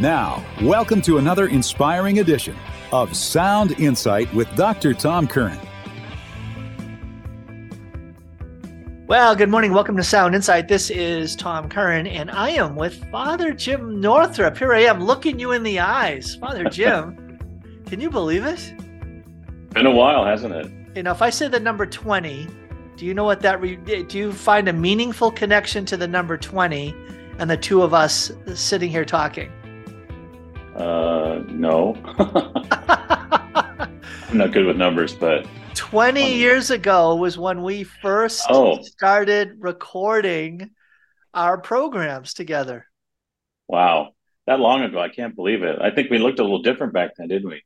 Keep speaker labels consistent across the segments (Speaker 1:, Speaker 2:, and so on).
Speaker 1: Now, welcome to another inspiring edition of Sound Insight with Dr. Tom Curran.
Speaker 2: Well, good morning. Welcome to Sound Insight. This is Tom Curran, and I am with Father Jim Northrop. Here I am looking you in the eyes. Father Jim, can you believe it?
Speaker 3: Been a while, hasn't it?
Speaker 2: You know, if I say the number 20, do you know what that, re- do you find a meaningful connection to the number 20 and the two of us sitting here talking?
Speaker 3: Uh, no. I'm not good with numbers, but
Speaker 2: 20 years ago was when we first
Speaker 3: Oh.
Speaker 2: started recording our programs together.
Speaker 3: wow, that long ago, I can't believe it. I think we looked a little different back then, didn't we?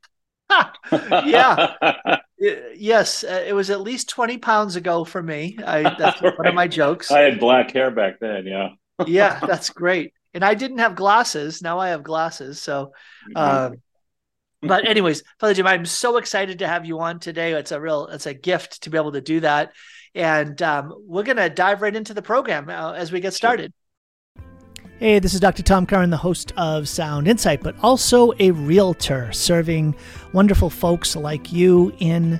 Speaker 2: Yeah. Yes, uh, it was at least 20 pounds ago for me. I, that's one of my jokes.
Speaker 3: I had black hair back then. Yeah.
Speaker 2: yeah, that's great. And I didn't have glasses. Now I have glasses. So, um, but anyways, Father Jim, I'm so excited to have you on today. It's a real, it's a gift to be able to do that. And um, we're going to dive right into the program uh, as we get started. Hey, this is Dr. Tom Curran, the host of Sound Insight, but also a realtor serving wonderful folks like you in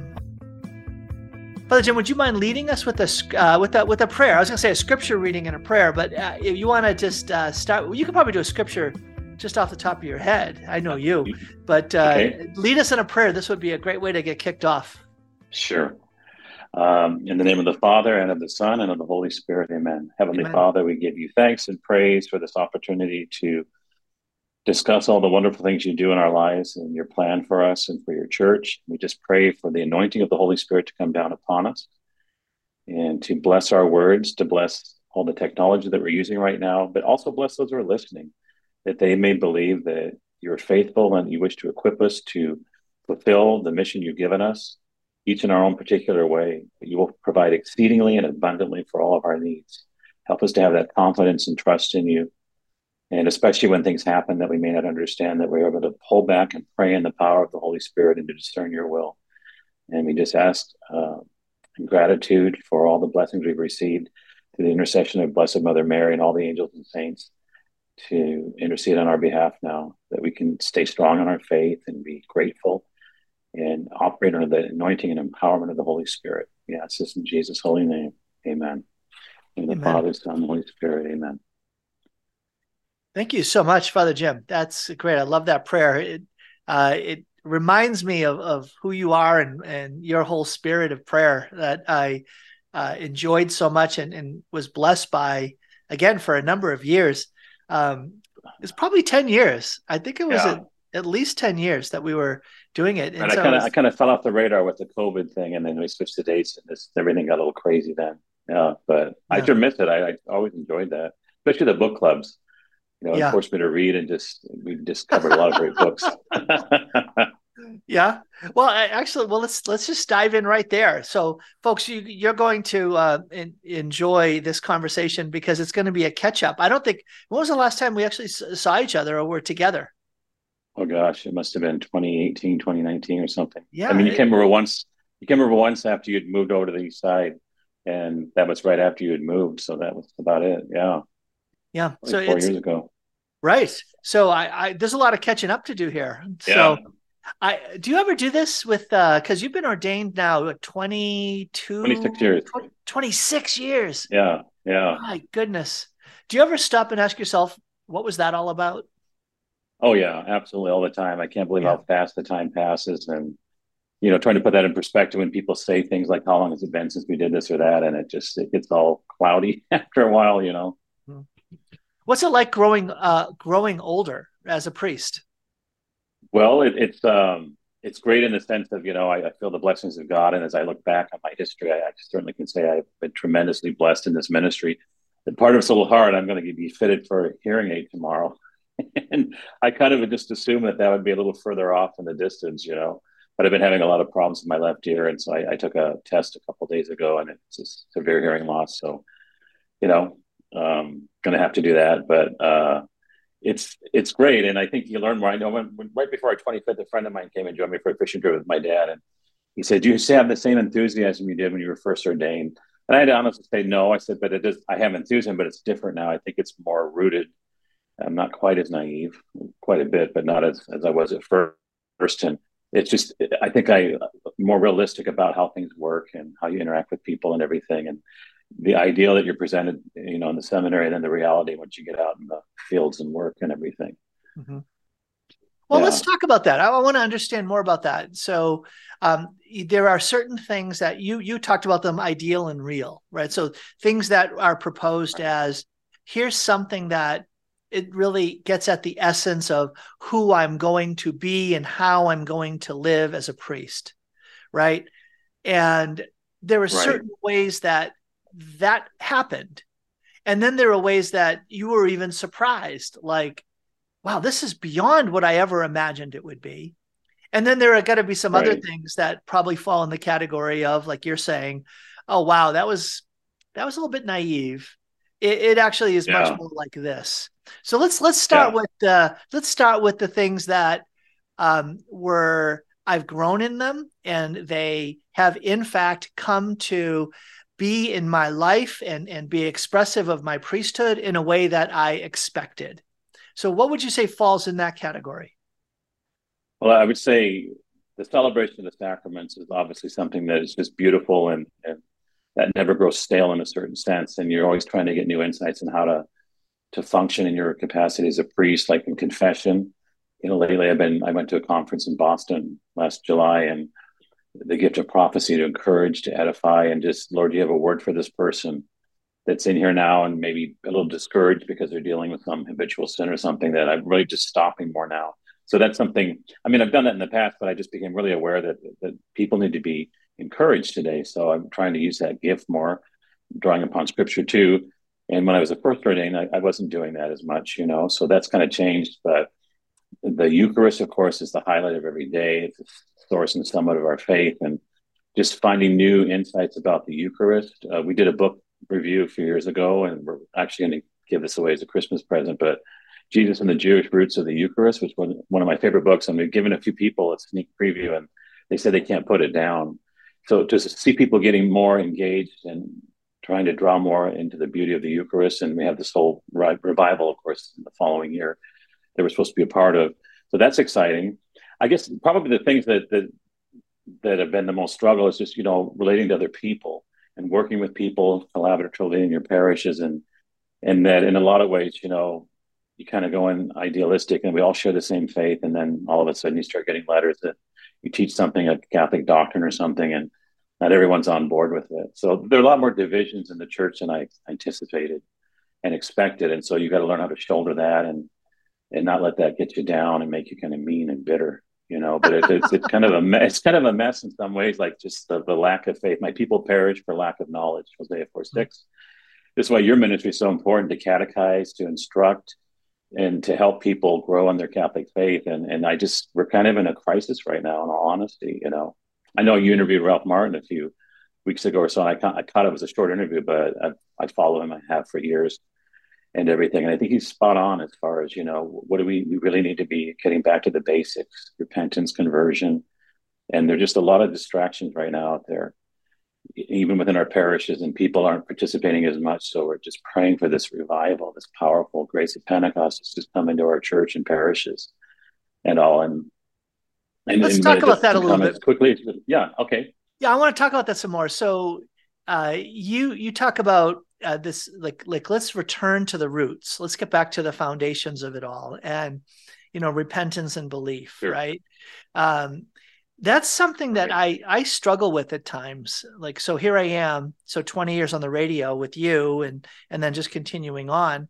Speaker 2: Father Jim, would you mind leading us with a uh, with a with a prayer? I was going to say a scripture reading and a prayer, but uh, if you want to just uh, start, you could probably do a scripture just off the top of your head. I know you, but uh,
Speaker 3: Okay.
Speaker 2: lead us in a prayer. This would be a great way to get kicked off.
Speaker 3: Sure. Um, in the name of the Father and of the Son and of the Holy Spirit, amen. Heavenly
Speaker 2: Amen.
Speaker 3: Father, we give you thanks and praise for this opportunity to discuss all the wonderful things you do in our lives and your plan for us and for your church. We just pray for the anointing of the Holy Spirit to come down upon us and to bless our words, to bless all the technology that we're using right now, but also bless those who are listening, that they may believe that you're faithful and you wish to equip us to fulfill the mission you've given us, each in our own particular way. You will provide exceedingly and abundantly for all of our needs. Help us to have that confidence and trust in you. And especially when things happen that we may not understand, that we're able to pull back and pray in the power of the Holy Spirit and to discern your will. And we just ask uh, in gratitude for all the blessings we've received through the intercession of Blessed Mother Mary and all the angels and saints to intercede on our behalf now, that we can stay strong in our faith and be grateful and operate under the anointing and empowerment of the Holy Spirit. We ask this in Jesus' holy name. Amen. In the
Speaker 2: Amen.
Speaker 3: Father, Son, Holy Spirit. Amen.
Speaker 2: Thank you so much, Father Jim. That's great. I love that prayer. It uh, it reminds me of, of who you are and, and your whole spirit of prayer that I uh, enjoyed so much and, and was blessed by again for a number of years. Um, it's probably 10 years. I think it was
Speaker 3: Yeah.
Speaker 2: at, at least 10 years that we were doing it.
Speaker 3: And, I
Speaker 2: so
Speaker 3: kind of I kind of fell off the radar with the COVID thing, and then we switched the dates, and this everything got a little crazy then. Yeah, but I
Speaker 2: Yeah.
Speaker 3: sure miss it. I, I always enjoyed that, especially the book clubs. You know,
Speaker 2: Yeah.
Speaker 3: it forced me to read and just we just covered a lot of great books.
Speaker 2: Yeah. Well, actually, well, let's let's just dive in right there. So, folks, you you're going to uh, en- enjoy this conversation because it's going to be a catch up. I don't think when was the last time we actually saw each other or were together?
Speaker 3: oh gosh, it must have been 2018, 2019 or something.
Speaker 2: Yeah.
Speaker 3: I mean, you
Speaker 2: it-
Speaker 3: came over once. You came over once after you'd moved over to the east side, and that was right after you had moved. So that was about it. Yeah,
Speaker 2: yeah.
Speaker 3: like
Speaker 2: So
Speaker 3: four
Speaker 2: it's
Speaker 3: years ago.
Speaker 2: right. So I, I there's a lot of catching up to do here. So I do you ever do this with uh because you've been ordained now what, 22
Speaker 3: 26 years.
Speaker 2: 20 26 years.
Speaker 3: Yeah, yeah.
Speaker 2: My goodness. Do you ever stop and ask yourself what was that all about?
Speaker 3: Oh yeah, absolutely, all the time. I can't believe
Speaker 2: Yeah.
Speaker 3: how fast the time passes, and you know, trying to put that in perspective when people say things like, "How long has it been since we did this or that?" and it just it gets all cloudy after a while, you know.
Speaker 2: What's it like growing uh growing older as a priest?
Speaker 3: Well, it, it's um, it's great in the sense of you know I, I feel the blessings of God, and as I look back on my history, I, I certainly can say I've been tremendously blessed in this ministry. The part of it's a little hard. I'm going to be fitted for a hearing aid tomorrow, and I kind of just assumed that that would be a little further off in the distance, you know. but I've been having a lot of problems with my left ear, and so I, I took a test a couple days ago, and it's a severe hearing loss. So, you know, um, going to have to do that, but uh, it's it's great, and I think you learn more. I know when, when right before our 25th, a friend of mine came and joined me for a fishing trip with my dad, and he said, "Do you have the same enthusiasm you did when you were first ordained?" And I had to honestly say no. I said, "But it is. I have enthusiasm, but it's different now. I think it's more rooted. I'm not quite as naive, quite a bit, but not as as I was at first. And it's just, I think I more realistic about how things work and how you interact with people and everything. And the ideal that you're presented, you know, in the seminary, and then the reality once you get out in the fields and work and everything.
Speaker 2: Mm-hmm. Well, yeah. let's talk about that. I, I want to understand more about that. So, um, there are certain things that you you talked about them ideal and real, right? So things that are proposed as here's something that it really gets at the essence of who I'm going to be and how I'm going to live as a priest, right? And there are right. certain ways that that happened. And then there are ways that you were even surprised, like, wow, this is beyond what I ever imagined it would be. And then there are going to be some right. other things that probably fall in the category of, like you're saying, oh wow, that was that was a little bit naive. It, it actually is yeah. much more like this. So let's let's start yeah. with uh, let's start with the things that um, were I've grown in them, and they have in fact come to be in my life and and be expressive of my priesthood in a way that I expected. So, what would you say falls in that category?
Speaker 3: Well, I would say the celebration of the sacraments is obviously something that is just beautiful and, and that never grows stale in a certain sense. And you're always trying to get new insights on how to to function in your capacity as a priest, like in confession. You know, lately I've been I went to a conference in Boston last July and the gift of prophecy to encourage, to edify, and just, Lord, you have a word for this person that's in here now and maybe a little discouraged because they're dealing with some habitual sin or something that I'm really just stopping more now. So that's something, I mean, I've done that in the past, but I just became really aware that, that people need to be encouraged today. So I'm trying to use that gift more, drawing upon scripture too. And when I was a first ordained, I, I wasn't doing that as much, you know, so that's kind of changed. But the Eucharist, of course, is the highlight of every day. It's source and summit of our faith. And just finding new insights about the Eucharist. Uh, we did a book review a few years ago, and we're actually going to give this away as a Christmas present. But Jesus and the Jewish Roots of the Eucharist, which was one of my favorite books, and we've given a few people a sneak preview, and they said they can't put it down. So to see people getting more engaged and trying to draw more into the beauty of the Eucharist, and we have this whole revival, of course, in the following year that we're supposed to be a part of. So that's exciting. I guess probably the things that that that have been the most struggle is just you know relating to other people and working with people collaboratively in your parishes and and that in a lot of ways you know you kind of go in idealistic and we all share the same faith and then all of a sudden you start getting letters that you teach something a catholic doctrine or something and not everyone's on board with it. So there are a lot more divisions in the church than i anticipated and expected. And so you got to learn how to shoulder that and and not let that get you down and make you kind of mean and bitter you know but it, it's, it's kind of a mess, it's kind of a mess in some ways like just the, the lack of faith. My people perish for lack of knowledge hosea 4 6 mm-hmm. this is why your ministry is so important to catechize to instruct and to help people grow in their catholic faith. And and i just we're kind of in a crisis right now in all honesty you know. I know you interviewed ralph martin a few weeks ago or so and i, I caught it was a short interview but I, I follow him i have for years and everything. And I think he's spot on as far as, you know, what do we, we really need to be getting back to the basics, repentance, conversion. And there's just a lot of distractions right now out there, even within our parishes, and people aren't participating as much. So we're just praying for this revival, this powerful grace of Pentecost to just come into our church and parishes and all. And,
Speaker 2: and let's and talk about that a little bit
Speaker 3: quickly. Yeah. Okay.
Speaker 2: Yeah. I want to talk about that some more. So uh, you, you talk about uh, this like like let's return to the roots. Let's get back to the foundations of it all and you know repentance and belief sure. right? Um that's something that i i struggle with at times. Like so here i am so 20 years on the radio with you and and then just continuing on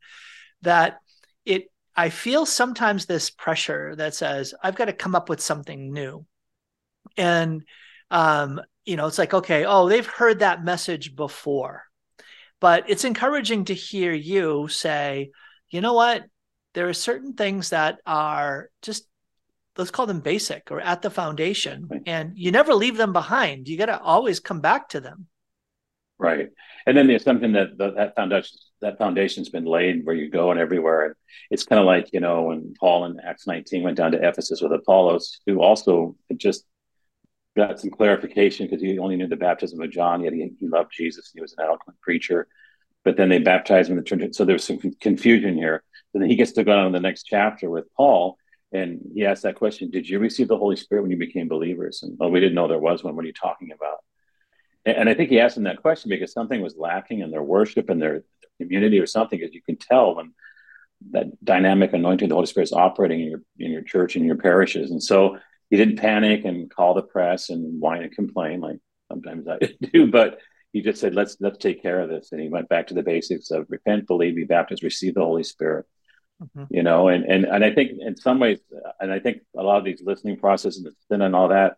Speaker 2: that it i feel sometimes this pressure that says i've got to come up with something new. And um you know it's like okay oh they've heard that message before but it's encouraging to hear you say, you know what? There are certain things that are just let's call them basic or at the foundation and you never leave them behind. You got to always come back to them.
Speaker 3: Right. And then there's something that that foundation that foundation's been laid where you go and everywhere and it's kind of like you know when paul in acts 19 went down to ephesus with apollos who also just got some clarification because he only knew the baptism of john yet he, he loved jesus he was an eloquent preacher but then they baptized him in the church so there's some confusion here and then he gets to go on the next chapter with paul and he asks that question Did you receive the Holy Spirit when you became believers? And well, we didn't know there was one. What are you talking about? And, and I think he asked him that question because something was lacking in their worship and their, their community or something, as you can tell when that dynamic anointing of the Holy Spirit is operating in your in your church and your parishes. And so he didn't panic and call the press and whine and complain like sometimes I do, but he just said, "Let's let's take care of this." And he went back to the basics of repent, believe, be baptized, receive the Holy Spirit mm-hmm. you know and, and and i think in some ways and i think a lot of these listening processes and sin and all that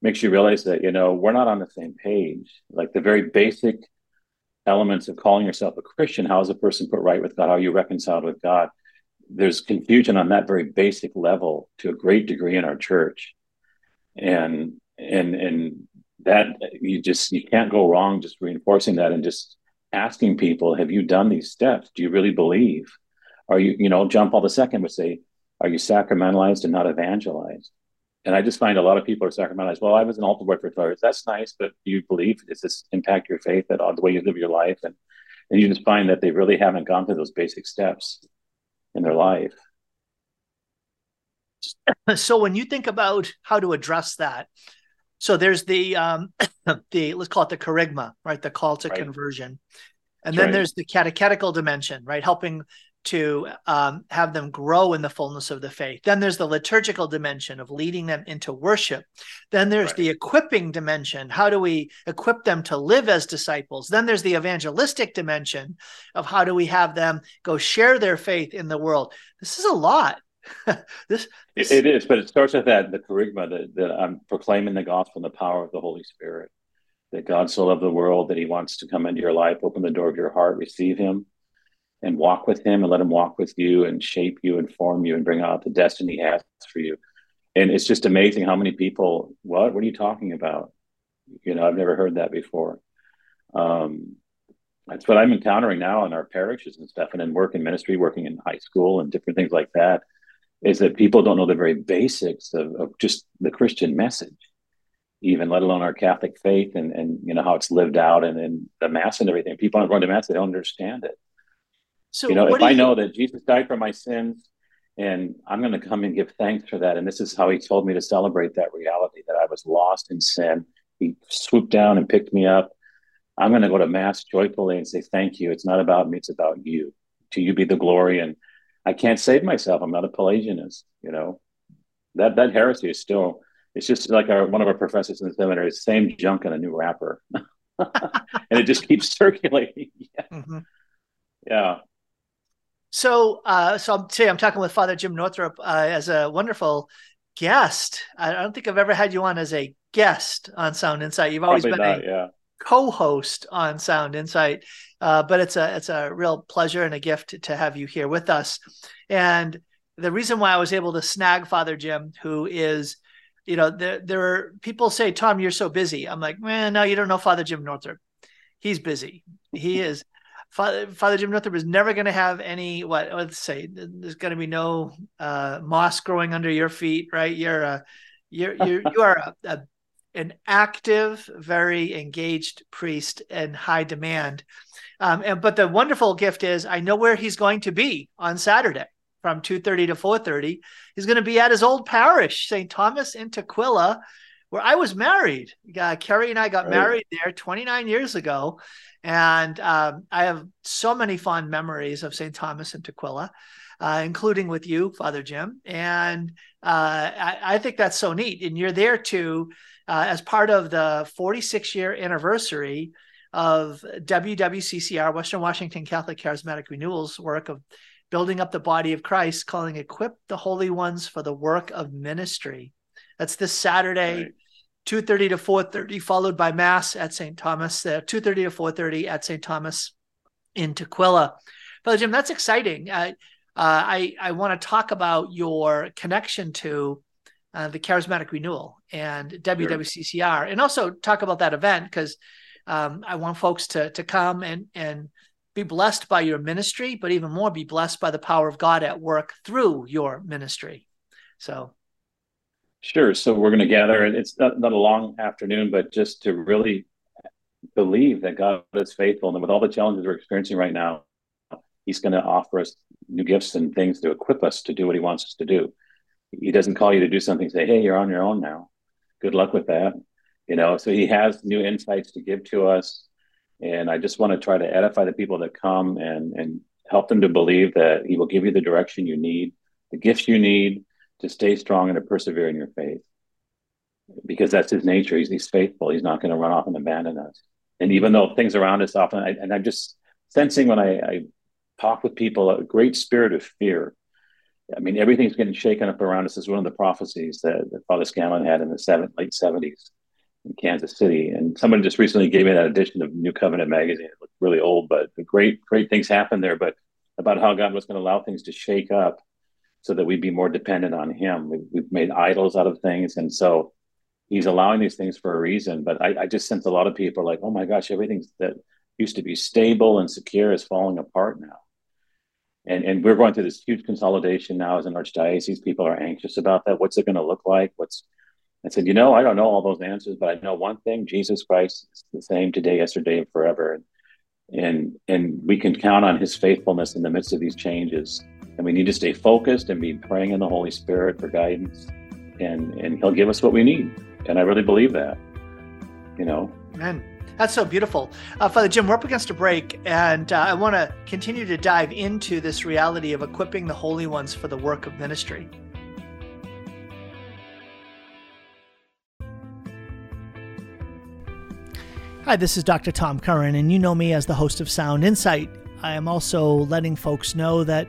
Speaker 3: makes you realize that you know we're not on the same page like the very basic elements of calling yourself a christian how is a person put right with god how are you reconciled with god there's confusion on that very basic level to a great degree in our church and and and that you just you can't go wrong just reinforcing that and just asking people have you done these steps do you really believe are you, you know, John Paul II would say, are you sacramentalized and not evangelized? And I just find a lot of people are sacramentalized. Well, I was an altar boy for 12 years. That's nice, but do you believe? Does this impact your faith at all, the way you live your life? And, and you just find that they really haven't gone through those basic steps in their life.
Speaker 2: So when you think about how to address that, so there's the um, the let's call it the kerygma, right? The call to right. conversion. And That's then right. there's the catechetical dimension, right? Helping to um, have them grow in the fullness of the faith. Then there's the liturgical dimension of leading them into worship. Then there's right. the equipping dimension. How do we equip them to live as disciples? Then there's the evangelistic dimension of how do we have them go share their faith in the world? This is a lot.
Speaker 3: this, this, it is, but it starts with that the kerygma that, that I'm proclaiming the gospel and the power of the Holy Spirit. That God so loved the world that He wants to come into your life, open the door of your heart, receive Him, and walk with him and let him walk with you and shape you and form you and bring out the destiny he has for you. And it's just amazing how many people, what, what are you talking about? You know, I've never heard that before. Um, that's what I'm encountering now in our parishes and stuff, and in work and ministry, working in high school and different things like that, is that people don't know the very basics of, of just the Christian message, even let alone our Catholic faith and, and you know how it's lived out and, and the mass and everything. People aren't going to mass; they don't understand it. So you know, if I know that Jesus died for my sins, and I'm going to come and give thanks for that, and this is how He told me to celebrate that reality that I was lost in sin. He swooped down and picked me up. I'm going to go to Mass joyfully and say thank you. It's not about me; it's about you. To you be the glory. And I can't save myself. I'm not a Pelagianist. You know, that that heresy is still. It's just like our one of our professors in the seminary, same junk in a new wrapper, and it just keeps circulating. yeah. Mm-hmm. yeah.
Speaker 2: So, uh, so I'm, today I'm talking with Father Jim Northrop uh, as a wonderful guest. I don't think I've ever had you on as a guest on Sound Insight. You've always Probably been not, a yeah. co-host on Sound Insight, uh, but it's a it's a real pleasure and a gift to have you here with us. And the reason why I was able to snag Father Jim, who is you know, there there are people say, Tom, you're so busy. I'm like, man, no, you don't know Father Jim Northrop. He's busy. He is Father, Father Jim Northrop is never going to have any what let's say there's going to be no uh, moss growing under your feet, right? You're a you're you're you are a, a, an active, very engaged priest in high demand. Um, and but the wonderful gift is I know where he's going to be on Saturday from 2:30 to 4:30. He's going to be at his old parish, St. Thomas in Tukwila, where I was married. Uh, Kerry and I got right. married there 29 years ago. And um, I have so many fond memories of St. Thomas and Tukwila, uh, including with you, Father Jim. And uh, I, I, think that's so neat. And you're there too, uh, as part of the 46 year anniversary of WWCCR, Western Washington Catholic Charismatic Renewal's work of building up the body of Christ, calling Equip the Holy Ones for the Work of Ministry. That's this Saturday, right. 2.30 to 4.30 followed by mass at st thomas uh, 2.30 to 4.30 at st thomas in tukwila Father Jim, that's exciting. Uh, uh, I I want to talk about your connection to uh, the Charismatic Renewal and WWCCR, and also talk about that event because um, I want folks to to come and and be blessed by your ministry, but even more be blessed by the power of God at work through your ministry. So,
Speaker 3: sure. So we're going to gather, it's not, not a long afternoon, but just to really believe that God is faithful, and with all the challenges we're experiencing right now, He's going to offer us new gifts and things to equip us to do what He wants us to do. He doesn't call you to do something, say, "Hey, you're on your own now. Good luck with that." You know. So He has new insights to give to us and I just want to try to edify the people that come and, and help them to believe that He will give you the direction you need, the gifts you need to stay strong and to persevere in your faith. Because that's His nature. He's, he's faithful. He's not going to run off and abandon us. And even though things around us often, I, and I'm just sensing when I, I talk with people a great spirit of fear. I mean, everything's getting shaken up around us. Is one of the prophecies that, that Father Scanlan had in the seven, late 70s in Kansas City. And someone just recently gave me that edition of New Covenant magazine. It looked really old, but great, great things happened there. But about how God was going to allow things to shake up so that we'd be more dependent on Him. We, we've made idols out of things. And so He's allowing these things for a reason. But I, I just sense a lot of people are like, oh my gosh, everything that used to be stable and secure is falling apart now. And, and we're going through this huge consolidation now as an archdiocese. People are anxious about that. What's it going to look like? What's I said, you know, I don't know all those answers, but I know one thing: Jesus Christ is the same today, yesterday, and forever. And and and we can count on His faithfulness in the midst of these changes. And we need to stay focused and be praying in the Holy Spirit for guidance, and and He'll give us what we need. And I really believe that. You know.
Speaker 2: Amen. That's so beautiful. Uh, Father Jim, we're up against a break, and uh, I want to continue to dive into this reality of equipping the holy ones for the work of ministry. Hi, this is Dr. Tom Curran, and you know me as the host of Sound Insight. I am also letting folks know that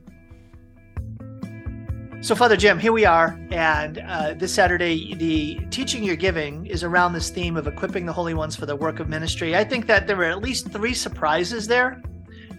Speaker 2: So, Father Jim, here we are. And uh, this Saturday, the teaching you're giving is around this theme of equipping the holy ones for the work of ministry. I think that there were at least three surprises there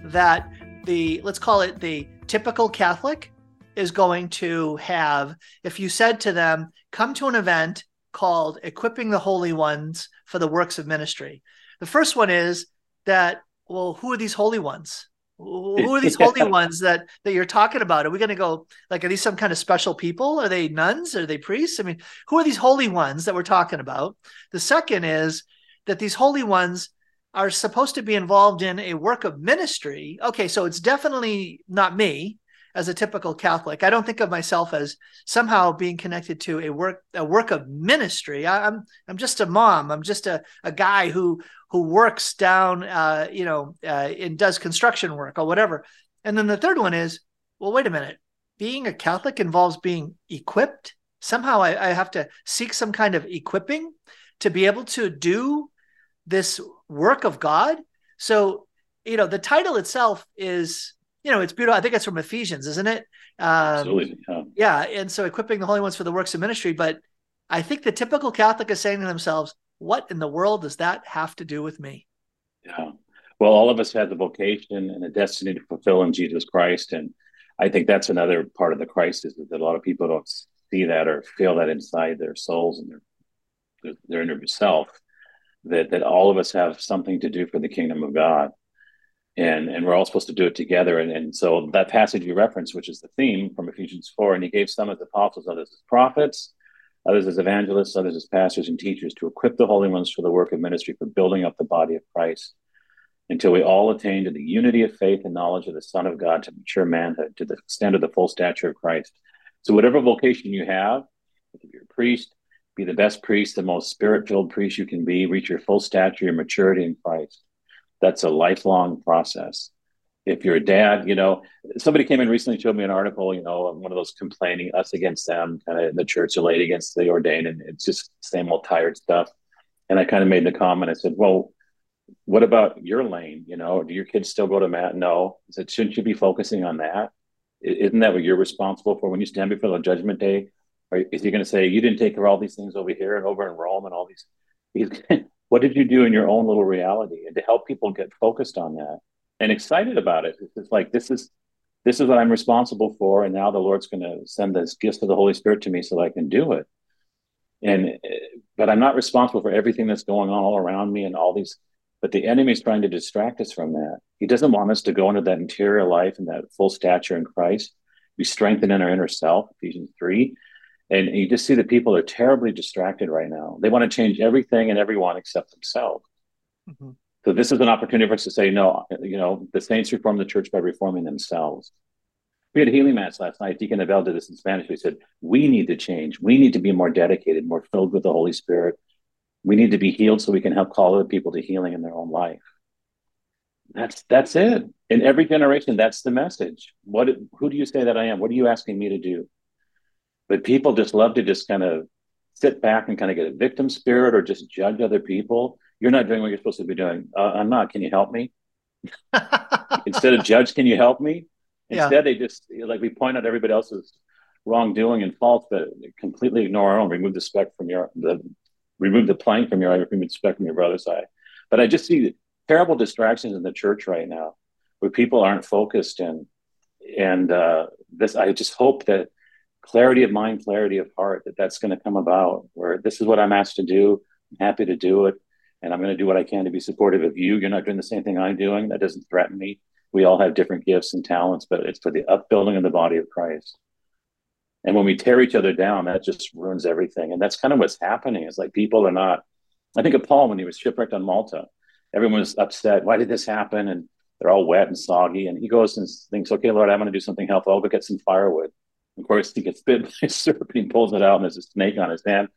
Speaker 2: that the, let's call it the typical Catholic, is going to have. If you said to them, come to an event called Equipping the Holy Ones for the Works of Ministry, the first one is that, well, who are these holy ones? Who are these holy ones that that you're talking about? Are we going to go like are these some kind of special people? Are they nuns? Are they priests? I mean, who are these holy ones that we're talking about? The second is that these holy ones are supposed to be involved in a work of ministry. Okay, so it's definitely not me as a typical Catholic. I don't think of myself as somehow being connected to a work a work of ministry. I, am I'm just a mom. I'm just a, a guy who who works down, uh, you know, uh, and does construction work or whatever. And then the third one is, well, wait a minute. Being a Catholic involves being equipped. Somehow I, I have to seek some kind of equipping to be able to do this work of God. So, you know, the title itself is you know, it's beautiful. I think it's from Ephesians, isn't it?
Speaker 3: Um, Absolutely.
Speaker 2: Yeah. yeah. And so equipping the holy ones for the works of ministry. But I think the typical Catholic is saying to themselves, what in the world does that have to do with me?
Speaker 3: Yeah. Well, all of us have the vocation and a destiny to fulfill in Jesus Christ. And I think that's another part of the crisis is that a lot of people don't see that or feel that inside their souls and their, their inner self that, that all of us have something to do for the kingdom of God and and we're all supposed to do it together. And, and so that passage you referenced, which is the theme from Ephesians 4, and he gave some as apostles, others as prophets, others as evangelists, others as pastors and teachers to equip the holy ones for the work of ministry, for building up the body of Christ, until we all attain to the unity of faith and knowledge of the Son of God, to mature manhood, to the extent of the full stature of Christ. So whatever vocation you have, if you're a priest, be the best priest, the most spirit-filled priest you can be, reach your full stature, your maturity in Christ that's a lifelong process. if you're a dad, you know, somebody came in recently, showed me an article, you know, one of those complaining us against them, kind of in the church late against the ordained, and it's just same old tired stuff. And I kind of made the comment. I said, "Well, what about your lane? You know, do your kids still go to mat? No. I said, shouldn't you be focusing on that? Isn't that what you're responsible for when you stand before the judgment day? Or is he going to say you didn't take care of all these things over here and over in Rome and all these? What did you do in your own little reality? And to help people get focused on that and excited about it. It's like this is this is what I'm responsible for, and now the Lord's going to send this gift of the Holy Spirit to me so that I can do it. And but I'm not responsible for everything that's going on all around me and all these. But the enemy is trying to distract us from that. He doesn't want us to go into that interior life and that full stature in Christ. We strengthen in our inner self, Ephesians three. And you just see that people are terribly distracted right now. They want to change everything and everyone except themselves. Mm-hmm. So this is an opportunity for us to say, no, you know, the saints reform the church by reforming themselves. We had a healing mass last night. Deacon Abel did this in Spanish. We said, we need to change. We need to be more dedicated, more filled with the Holy Spirit. We need to be healed so we can help call other people to healing in their own life. That's that's it. In every generation, that's the message. What who do you say that I am? What are you asking me to do? But people just love to just kind of sit back and kind of get a victim spirit or just judge other people you're not doing what you're supposed to be doing. Uh, I'm not. Can you help me? Instead of judge, can you help me? Instead, yeah. they just like we point out everybody else's wrongdoing and faults, but completely ignore our own. Remove the speck from your the remove the plank from your eye, remove the speck from your brother's eye. But I just see terrible distractions in the church right now, where people aren't focused and and uh, this. I just hope that clarity of mind, clarity of heart, that that's going to come about. Where this is what I'm asked to do. I'm happy to do it and I'm going to do what I can to be supportive of you. You're not doing the same thing I'm doing. That doesn't threaten me. We all have different gifts and talents, but it's for the upbuilding of the body of Christ. And when we tear each other down, that just ruins everything. And that's kind of what's happening. It's like people are not. I think of Paul when he was shipwrecked on Malta. Everyone was upset. Why did this happen? And they're all wet and soggy. And he goes and thinks, okay, Lord, I'm going to do something helpful. I'll go get some firewood. Of course, he gets bit by a serpent. He pulls it out, and there's a snake on his hand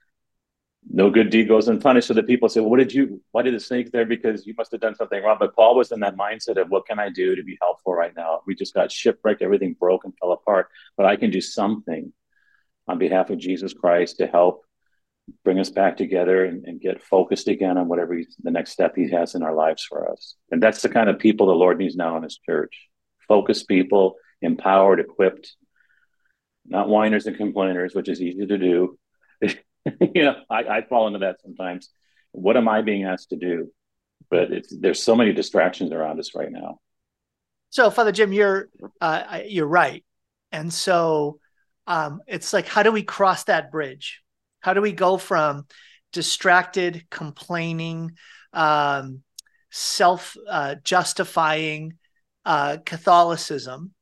Speaker 3: no good deed goes unpunished. So the people say, well, what did you, why did the snake there? Because you must have done something wrong. But Paul was in that mindset of what can I do to be helpful right now? We just got shipwrecked, everything broke and fell apart, but I can do something on behalf of Jesus Christ to help bring us back together and, and get focused again on whatever the next step he has in our lives for us. And that's the kind of people the Lord needs now in his church. Focused people, empowered, equipped, not whiners and complainers, which is easy to do. you know, I, I fall into that sometimes. What am I being asked to do? But it's there's so many distractions around us right now.
Speaker 2: So, Father Jim, you're uh, you're right, and so um, it's like, how do we cross that bridge? How do we go from distracted, complaining, um, self uh, justifying uh, Catholicism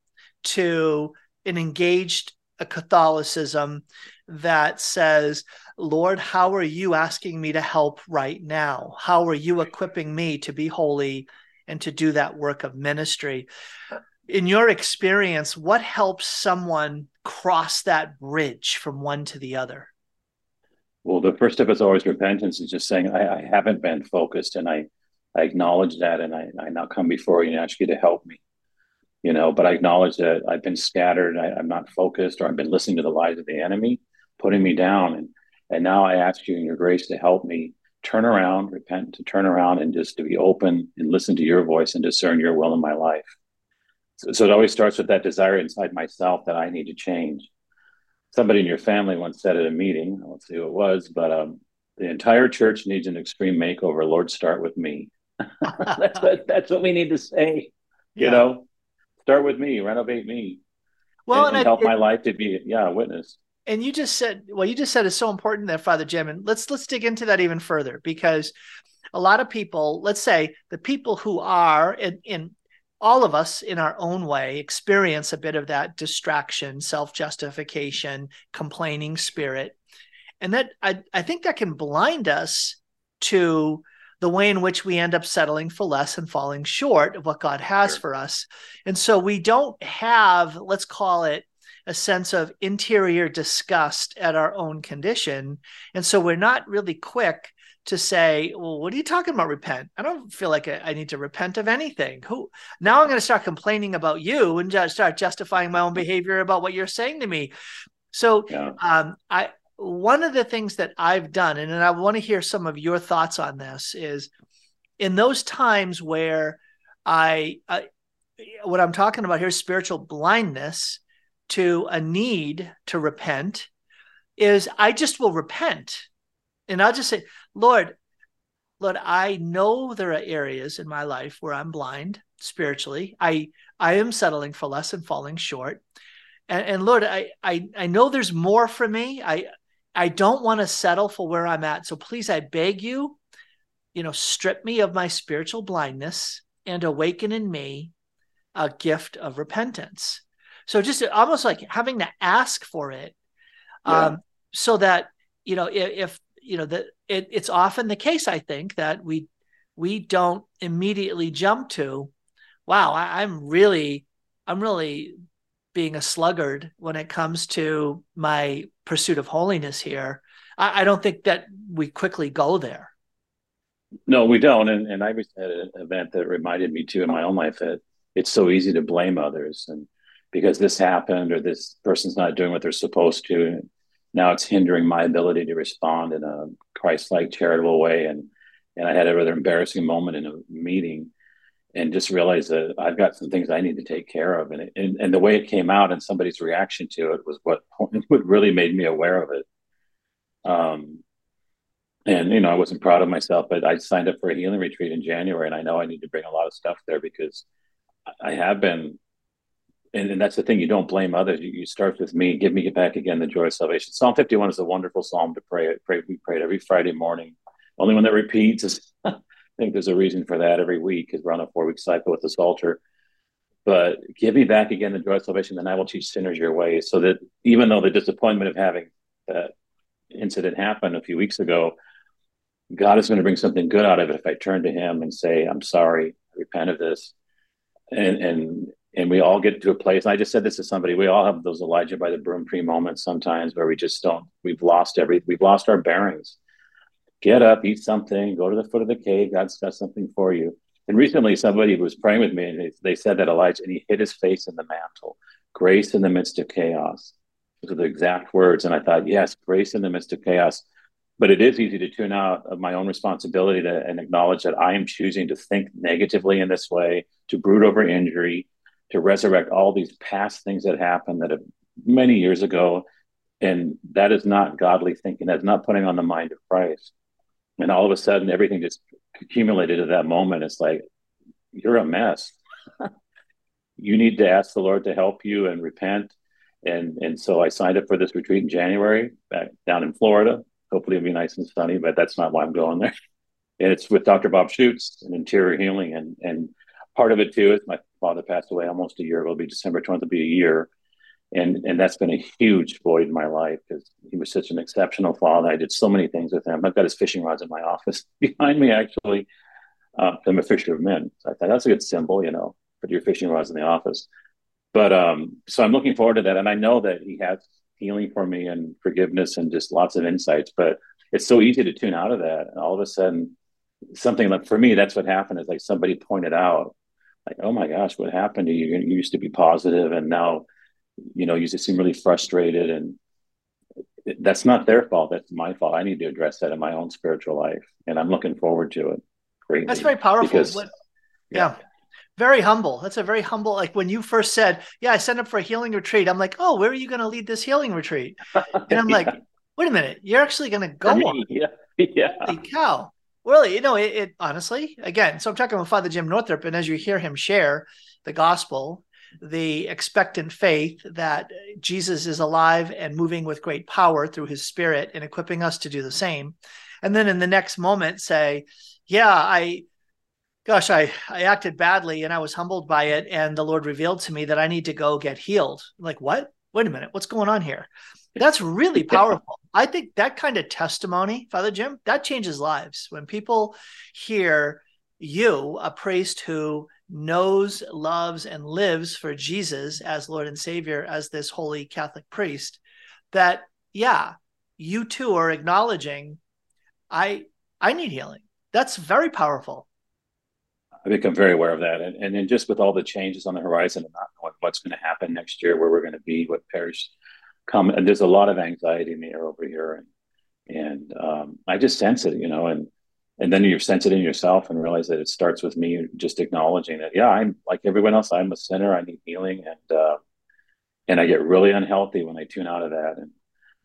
Speaker 2: to an engaged a Catholicism that says, Lord, how are you asking me to help right now? How are you equipping me to be holy and to do that work of ministry? In your experience, what helps someone cross that bridge from one to the other?
Speaker 3: Well, the first step is always repentance, is just saying, I, I haven't been focused and I, I acknowledge that and I, I now come before you and ask you to help me you know but i acknowledge that i've been scattered I, am not focused or i've been listening to the lies of the enemy putting me down and and now I ask you in your grace to help me turn around, repent, to turn around and just to be open and listen to your voice and discern your will in my life. So, so it always starts with that desire inside myself that I need to change. Somebody in your family once said at a meeting, I won't say who it was, but um, the entire church needs an extreme makeover. Lord, start with me. that's what that's what we need to say. You yeah. know, start with me, renovate me. Well, and, and, and help it, my life to be yeah, a witness
Speaker 2: and you just said well you just said is so important there father jim and let's let's dig into that even further because a lot of people let's say the people who are in, in all of us in our own way experience a bit of that distraction self-justification complaining spirit and that I, I think that can blind us to the way in which we end up settling for less and falling short of what god has sure. for us and so we don't have let's call it a sense of interior disgust at our own condition. And so we're not really quick to say, well, what are you talking about? Repent. I don't feel like I need to repent of anything. Who now I'm going to start complaining about you and just start justifying my own behavior about what you're saying to me. So yeah. um, I one of the things that I've done, and and I want to hear some of your thoughts on this, is in those times where I, I what I'm talking about here is spiritual blindness to a need to repent, is I just will repent. And I'll just say, Lord, Lord, I know there are areas in my life where I'm blind spiritually. I I am settling for less and falling short. And, and Lord, I, I I know there's more for me. I I don't want to settle for where I'm at. So please, I beg you, you know, strip me of my spiritual blindness and awaken in me a gift of repentance. So just almost like having to ask for it, yeah. um, so that you know if, if you know that it, it's often the case i think that we we don't immediately jump to wow I, i'm really i'm really being a sluggard when it comes to my pursuit of holiness here i, I don't think that we quickly go there
Speaker 3: no we don't and, and i was at an event that reminded me too in my own life that it's so easy to blame others and because this happened or this person's not doing what they're supposed to now it's hindering my ability to respond in a Christ-like charitable way. And and I had a rather embarrassing moment in a meeting and just realized that I've got some things I need to take care of. And, it, and, and the way it came out and somebody's reaction to it was what, what really made me aware of it. Um, and, you know, I wasn't proud of myself, but I signed up for a healing retreat in January and I know I need to bring a lot of stuff there because I have been and, and that's the thing you don't blame others you, you start with me give me back again the joy of salvation psalm 51 is a wonderful psalm to pray pray we pray it every friday morning only one that repeats is i think there's a reason for that every week because we're on a four week cycle with the Psalter. but give me back again the joy of salvation then i will teach sinners your ways so that even though the disappointment of having that incident happen a few weeks ago god is going to bring something good out of it if i turn to him and say i'm sorry I repent of this and and and we all get to a place. I just said this to somebody. We all have those Elijah by the broom tree moments sometimes where we just don't. We've lost every. We've lost our bearings. Get up, eat something, go to the foot of the cave. God's got something for you. And recently, somebody was praying with me, and they said that Elijah, and he hit his face in the mantle. Grace in the midst of chaos. Those are the exact words. And I thought, yes, grace in the midst of chaos. But it is easy to tune out of my own responsibility to, and acknowledge that I am choosing to think negatively in this way, to brood over injury, to resurrect all these past things that happened that have many years ago. And that is not godly thinking. That's not putting on the mind of Christ. And all of a sudden, everything just accumulated at that moment. It's like, you're a mess. you need to ask the Lord to help you and repent. And and so I signed up for this retreat in January back down in Florida. Hopefully it'll be nice and sunny, but that's not why I'm going there. And it's with Dr. Bob Schuchts and interior healing. And and part of it too is my father passed away almost a year ago. It'll be December 20th, it'll be a year. And, and that's been a huge void in my life because he was such an exceptional father. I did so many things with him. I've got his fishing rods in my office behind me, actually. Uh, I'm a fisher of men. So I thought that's a good symbol, you know, put your fishing rods in the office. But um, so I'm looking forward to that. And I know that he has healing for me and forgiveness and just lots of insights. But it's so easy to tune out of that. And all of a sudden, something like for me, that's what happened is like somebody pointed out like, oh my gosh, what happened to you? You used to be positive, and now, you know, you just seem really frustrated. And that's not their fault. That's my fault. I need to address that in my own spiritual life, and I'm looking forward to it. Great.
Speaker 2: That's very powerful. Because, what, yeah. yeah. Very humble. That's a very humble. Like when you first said, "Yeah, I signed up for a healing retreat," I'm like, "Oh, where are you going to lead this healing retreat?" And I'm yeah. like, "Wait a minute, you're actually going to go on?"
Speaker 3: Yeah, yeah.
Speaker 2: Holy cow! Well, you know, it, it, honestly, again, so I'm talking with Father Jim Northrop, and as you hear him share the gospel, the expectant faith that Jesus is alive and moving with great power through his spirit and equipping us to do the same. And then in the next moment say, Yeah, I gosh, I, I acted badly and I was humbled by it. And the Lord revealed to me that I need to go get healed. like, what? Wait a minute, what's going on here? That's really powerful. I think that kind of testimony, Father Jim, that changes lives. When people hear you, a priest who knows, loves, and lives for Jesus as Lord and Savior, as this holy Catholic priest, that yeah, you too are acknowledging, I I need healing. That's very powerful.
Speaker 3: I become very aware of that, and and just with all the changes on the horizon and not knowing what's going to happen next year, where we're going to be, what parish come, and there's a lot of anxiety in the air over here, and and um, I just sense it, you know, and and then you sense it in yourself and realize that it starts with me just acknowledging that yeah i'm like everyone else i'm a sinner i need healing and uh, and i get really unhealthy when i tune out of that and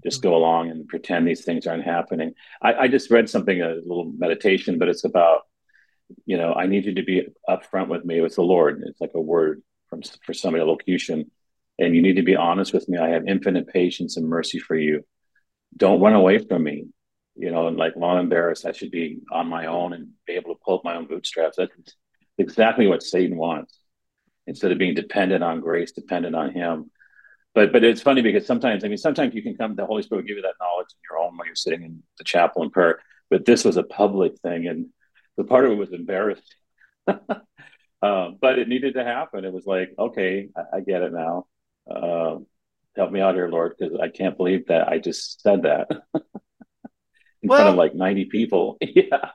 Speaker 3: just go along and pretend these things aren't happening. I, I just read something a little meditation but it's about you know i need you to be upfront with me with the lord. It's like a word from for somebody a locution. And you need to be honest with me. I have infinite patience and mercy for you. Don't run away from me you know, and like, long embarrassed. I should be on my own and be able to pull up my own bootstraps. That's exactly what Satan wants. Instead of being dependent on grace, dependent on Him. But but it's funny because sometimes, I mean, sometimes you can come. The Holy Spirit will give you that knowledge in your own while you're sitting in the chapel in prayer. But this was a public thing, and the part of it was embarrassing. uh, but it needed to happen. It was like, okay, I, I get it now. Uh, help me out here, Lord, because I can't believe that I just said that. in well, front of like 90 people. yeah.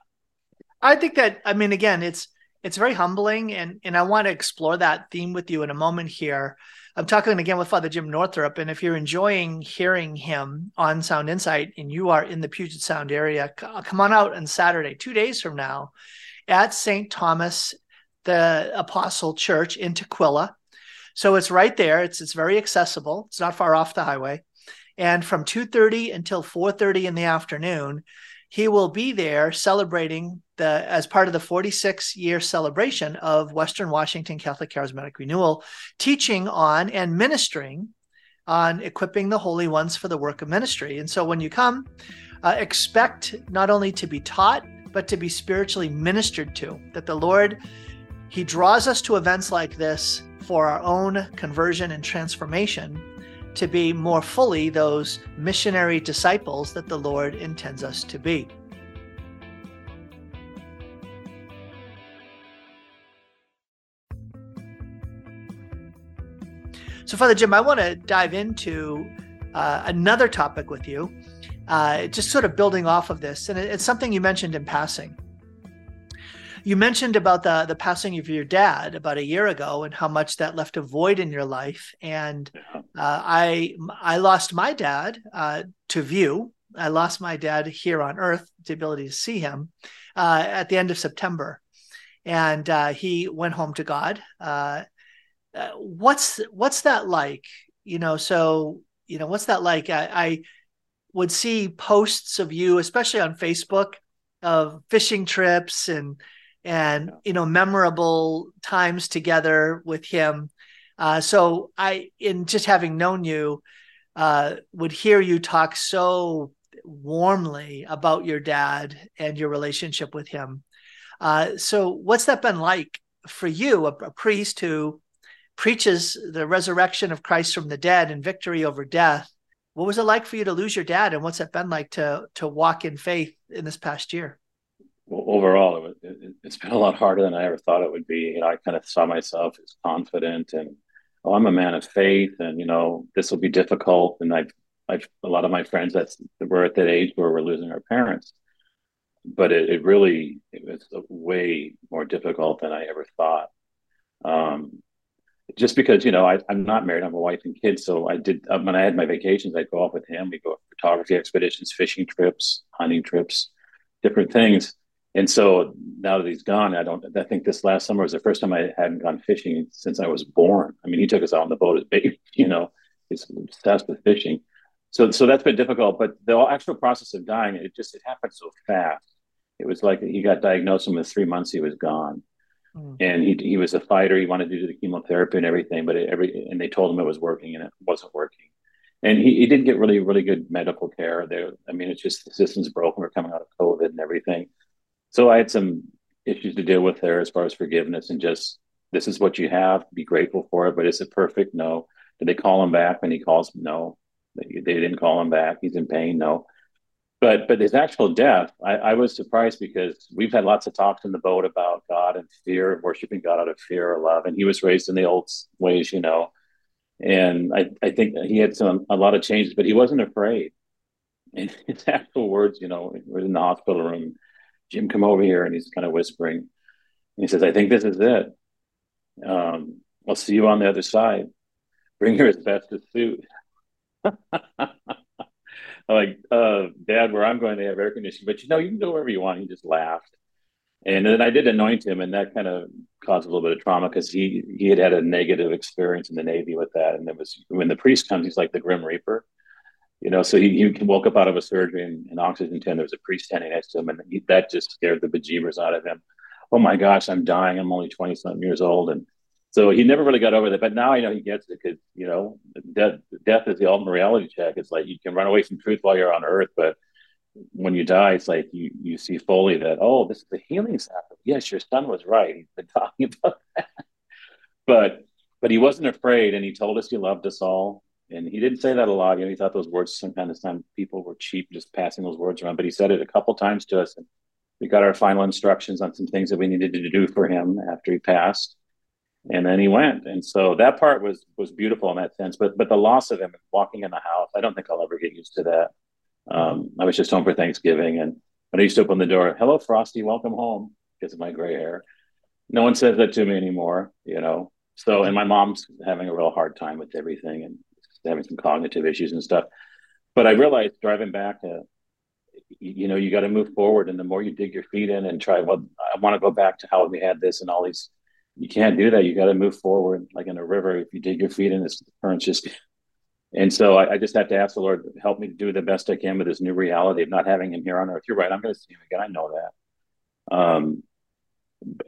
Speaker 2: I think that I mean again it's it's very humbling and and I want to explore that theme with you in a moment here. I'm talking again with Father Jim Northrop and if you're enjoying hearing him on Sound Insight and you are in the Puget Sound area, come on out on Saturday, 2 days from now at St. Thomas the Apostle Church in Tukwila. So it's right there. It's it's very accessible. It's not far off the highway and from 2.30 until 4.30 in the afternoon he will be there celebrating the as part of the 46 year celebration of western washington catholic charismatic renewal teaching on and ministering on equipping the holy ones for the work of ministry. And so when you come uh, expect not only to be taught but to be spiritually ministered to that the lord he draws us to events like this for our own conversion and transformation to be more fully those missionary disciples that the Lord intends us to be. So, Father Jim, I want to dive into uh, another topic with you, uh, just sort of building off of this. And it's something you mentioned in passing you mentioned about the the passing of your dad about a year ago and how much that left a void in your life. And uh, I I lost my dad uh, to view. I lost my dad here on Earth, the ability to see him, uh, at the end of September, and uh, he went home to God. Uh, uh, what's what's that like? You know, so you know, what's that like? I, I would see posts of you, especially on Facebook, of fishing trips and and you know memorable times together with him. Uh, so i in just having known you uh, would hear you talk so warmly about your dad and your relationship with him. Uh, so what's that been like for you a, a priest who preaches the resurrection of christ from the dead and victory over death? What was it like for you to lose your dad and what's it been like to to walk in faith in this past year
Speaker 3: overall, it, it, has been a lot harder than I ever thought it would be. You know, I kind of saw myself as confident and, oh, I'm a man of faith, and you know, this will be difficult. And I've, I've a lot of my friends that were at that age where we're losing our parents, but it, it really it was way more difficult than I ever thought. Um, just because you know I, am not married, I'm a wife and kids, so I did uh, when I had my vacations, I'd go off with him. We go photography expeditions, fishing trips, hunting trips, different things and so now that he's gone, I don't. I think this last summer was the first time I hadn't gone fishing since I was born. I mean, he took us out on the boat as baby. You know, he's obsessed with fishing. So, so that's been difficult. But the actual process of dying, it just it happened so fast. It was like he got diagnosed, and with three months he was gone. Mm. And he he was a fighter. He wanted to do the chemotherapy and everything, but it, every and they told him it was working, and it wasn't working. And he, he did get really really good medical care. There, I mean, it's just the system's broken. We're coming out of COVID and everything so I had some issues to deal with there as far as forgiveness and just this is what you have, be grateful for it. But is it perfect? No. Did they call him back when he calls? No. They, they didn't call him back. He's in pain. No. but but his actual death, I, I, was surprised because we've had lots of talks in the boat about God and fear, worshiping God out of fear or love, and he was raised in the old ways, you know. And I, I think he had some a lot of changes, but he wasn't afraid. And his actual words, you know, we're in the hospital room. Jim, come over here, and he's kind of whispering. And he says, "I think this is it. Um, I'll see you on the other side. Bring your asbestos suit." I'm like, uh, Dad, where I'm going, they have air conditioning, but you know, you can go wherever you want. He just laughed. And then I did anoint him, and that kind of caused a little bit of trauma because he he had had a negative experience in the Navy with that. And it was when the priest comes, he's like the Grim Reaper, you know. So he, he woke up out of a surgery in, in oxygen tent. There was a priest standing next to him, and he, that just scared the bejeebers out of him. Oh my gosh, I'm dying. I'm only twenty something years old, and so he never really got over that. But now I know he gets it because you know death death is the ultimate reality check. It's like you can run away from truth while you're on Earth, but when you die, it's like you you see fully that oh, this is the healing sacrament. Yes, your son was right. He's been talking about that. but but he wasn't afraid, and he told us he loved us all. And he didn't say that a lot. You know, he thought those words sometimes time people were cheap just passing those words around. But he said it a couple times to us, and we got our final instructions on some things that we needed to do for him after he passed. And then he went. And so that part was was beautiful in that sense. But but the loss of him walking in the house i don't think i'll ever get used to that. Um, i was just home for thanksgiving. And when i used to open the door hello frosty welcome home because of my gray hair. No one says that to me anymore you know? So and my mom's having a real hard time with everything. And having some cognitive issues and stuff but i realized driving back uh, you know you got to move forward and the more you dig your feet in and try well i want to go back to how we had this and all these you can't do that. You got to move forward like in a river. If you dig your feet in, this current's just. And so I, I, just have to ask the Lord, help me to do the best I can with this new reality of not having him here on earth. You're right. I'm going to see him again. I know that. Um,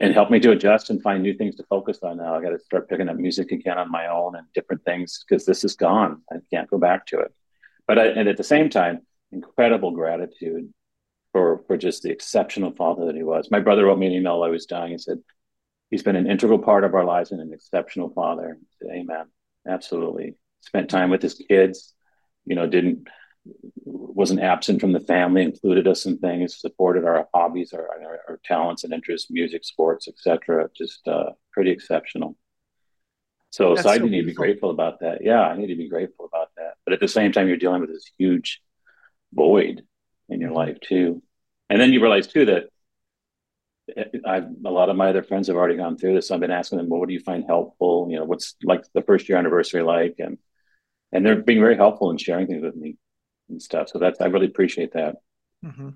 Speaker 3: and help me to adjust and find new things to focus on now. I got to start picking up music again on my own and different things because this is gone. I can't go back to it. But I, and at the same time, incredible gratitude for for just the exceptional father that he was. My brother wrote me an email while I was dying and said, He's been an integral part of our lives and an exceptional father. Amen. Absolutely. Spent time with his kids, you know, didn't wasn't absent from the family, included us in things, supported our hobbies, our, our, our talents and interests, music, sports, etc. Just uh, pretty exceptional. So, That's so I so need to be grateful about that. Yeah, I need to be grateful about that. But at the same time, you're dealing with this huge void in your life too. And then you realize too that I've a lot of my other friends have already gone through this. I've been asking them, well, what do you find helpful? You know, what's like the first year anniversary like? And and they're being very helpful in sharing things with me and stuff. So that's I really appreciate that.
Speaker 2: Mm-hmm.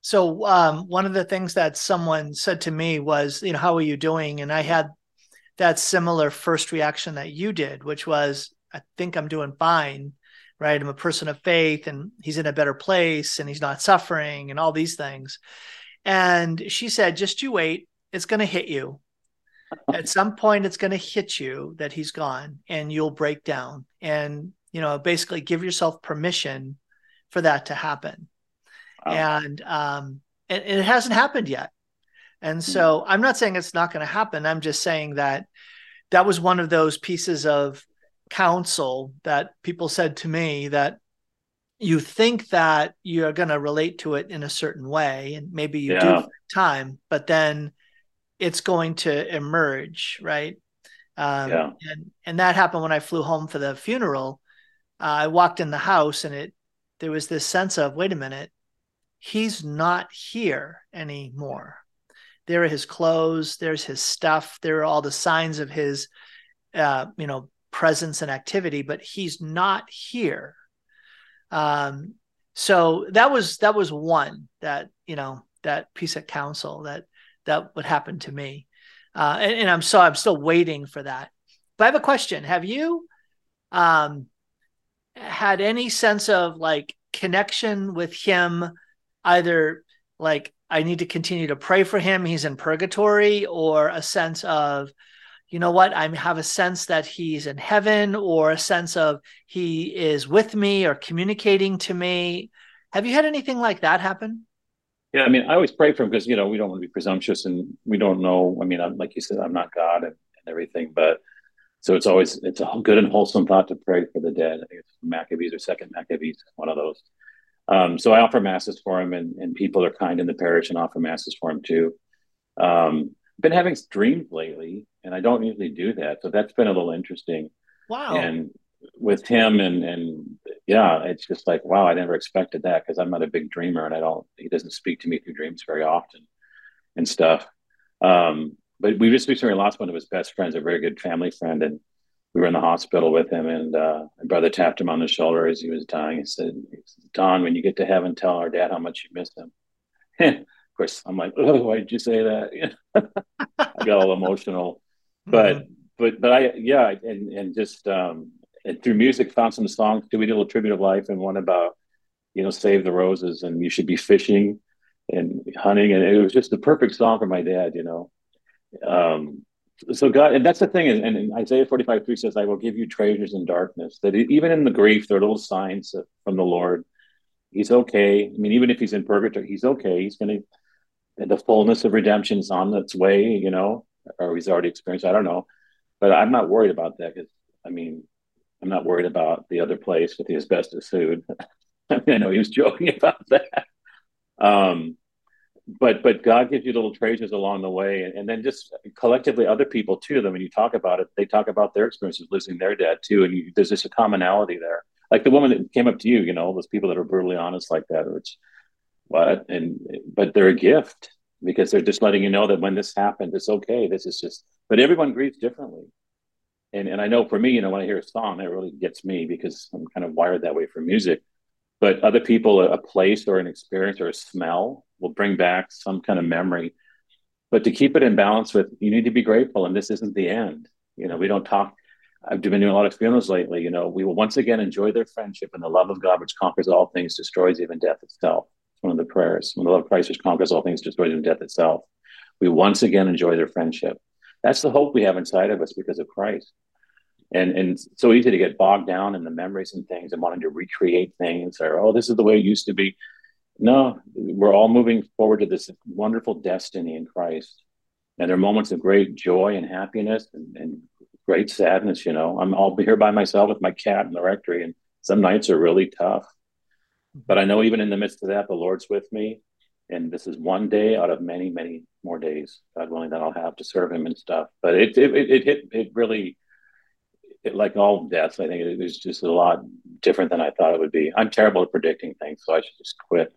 Speaker 2: So um, one of the things that someone said to me was, you know, how are you doing? And I had that similar first reaction that you did, which was, I think I'm doing fine, right? I'm a person of faith, and he's in a better place, and he's not suffering, and all these things. And she said, just you wait. It's going to hit you. At some point, it's going to hit you that he's gone and you'll break down. And, you know, basically give yourself permission for that to happen. Wow. And, um, and, and it hasn't happened yet. And so mm-hmm. I'm not saying it's not going to happen. I'm just saying that that was one of those pieces of counsel that people said to me that you think that you're going to relate to it in a certain way and maybe you yeah. do time but then it's going to emerge right um, yeah. and and that happened when i flew home for the funeral uh, i walked in the house and it there was this sense of wait a minute he's not here anymore. There are his clothes there's his stuff there are all the signs of his uh, you know presence and activity but he's not here. Um, so that was that was one that you know that piece of counsel that that would happen to me, uh, and, and, I'm so I'm still waiting for that. But I have a question: Have you um, had any sense of like connection with him, either like I need to continue to pray for him, he's in purgatory, or a sense of you know what i have a sense that he's in heaven or a sense of he is with me or communicating to me. Have you had anything like that happen?
Speaker 3: Yeah i mean i always pray for him because you know we don't want to be presumptuous and we don't know. I mean I'm, like you said i'm not god and, and everything but so it's always it's a good and wholesome thought to pray for the dead i think it's maccabees or second maccabees one of those Um, so I offer masses for him, and, and people are kind in the parish and offer masses for him too. Um, been having dreams lately, and I don't usually do that, so that's been a little interesting.
Speaker 2: Wow!
Speaker 3: And with him, and and yeah, it's just like wow, I never expected that because I'm not a big dreamer, and I don't. He doesn't speak to me through dreams very often, and stuff. Um, but we just recently lost one of his best friends, a very good family friend, and we were in the hospital with him, and uh, my brother tapped him on the shoulder as he was dying and said, "Don, when you get to heaven, tell our dad how much you miss him." of course, I'm like, "Oh, why did you say that?" I got all emotional, but mm-hmm. but but I yeah, and and just um, and through music, found some songs. Do we did a little tribute of life and one about you know save the roses and you should be fishing and hunting, and it was just the perfect song for my dad, you know. Um, so God, and that's the thing, and, and Isaiah 45 3 says, I will give you treasures in darkness. That even in the grief, there are little signs from the Lord. He's okay. I mean, even if he's in purgatory, he's okay. He's going to, the fullness of redemption is on its way, you know, or he's already experienced. I don't know. But I'm not worried about that because, I mean, I'm not worried about the other place with the asbestos food. I, mean, I know he was joking about that. Um, but but God gives you little treasures along the way, and, and then just collectively other people too. Then when you talk about it, they talk about their experiences losing their dad too, and you, there's just a commonality there. Like the woman that came up to you, you know, those people that are brutally honest like that, which what and but they're a gift because they're just letting you know that when this happened, it's okay. This is just, but everyone grieves differently. And, and I know for me, you know, when I hear a song, it really gets me because I'm kind of wired that way for music but other people a place or an experience or a smell will bring back some kind of memory. But to keep it in balance with you need to be grateful and this isn't the end. You know we don't talk i've been doing a lot of funerals lately you know we will once again enjoy their friendship and the love of god which conquers all things destroys even death itself. It's one of the prayers. When the love of christ which conquers all things destroys even death itself we once again enjoy their friendship. That's the hope we have inside of us because of christ and and so easy to get bogged down in the memories and things and wanting to recreate things or oh this is the way it used to be. No we're all moving forward to this wonderful destiny in christ. And there are moments of great joy and happiness and, and great sadness you know. I'm all be here by myself with my cat in the rectory and some nights are really tough. But i know even in the midst of that the lord's with me. And this is one day out of many many more days god willing that i'll have to serve him and stuff. But it it, it hit it really like all deaths, I think it was just a lot different than I thought it would be. I'm terrible at predicting things, so I should just quit.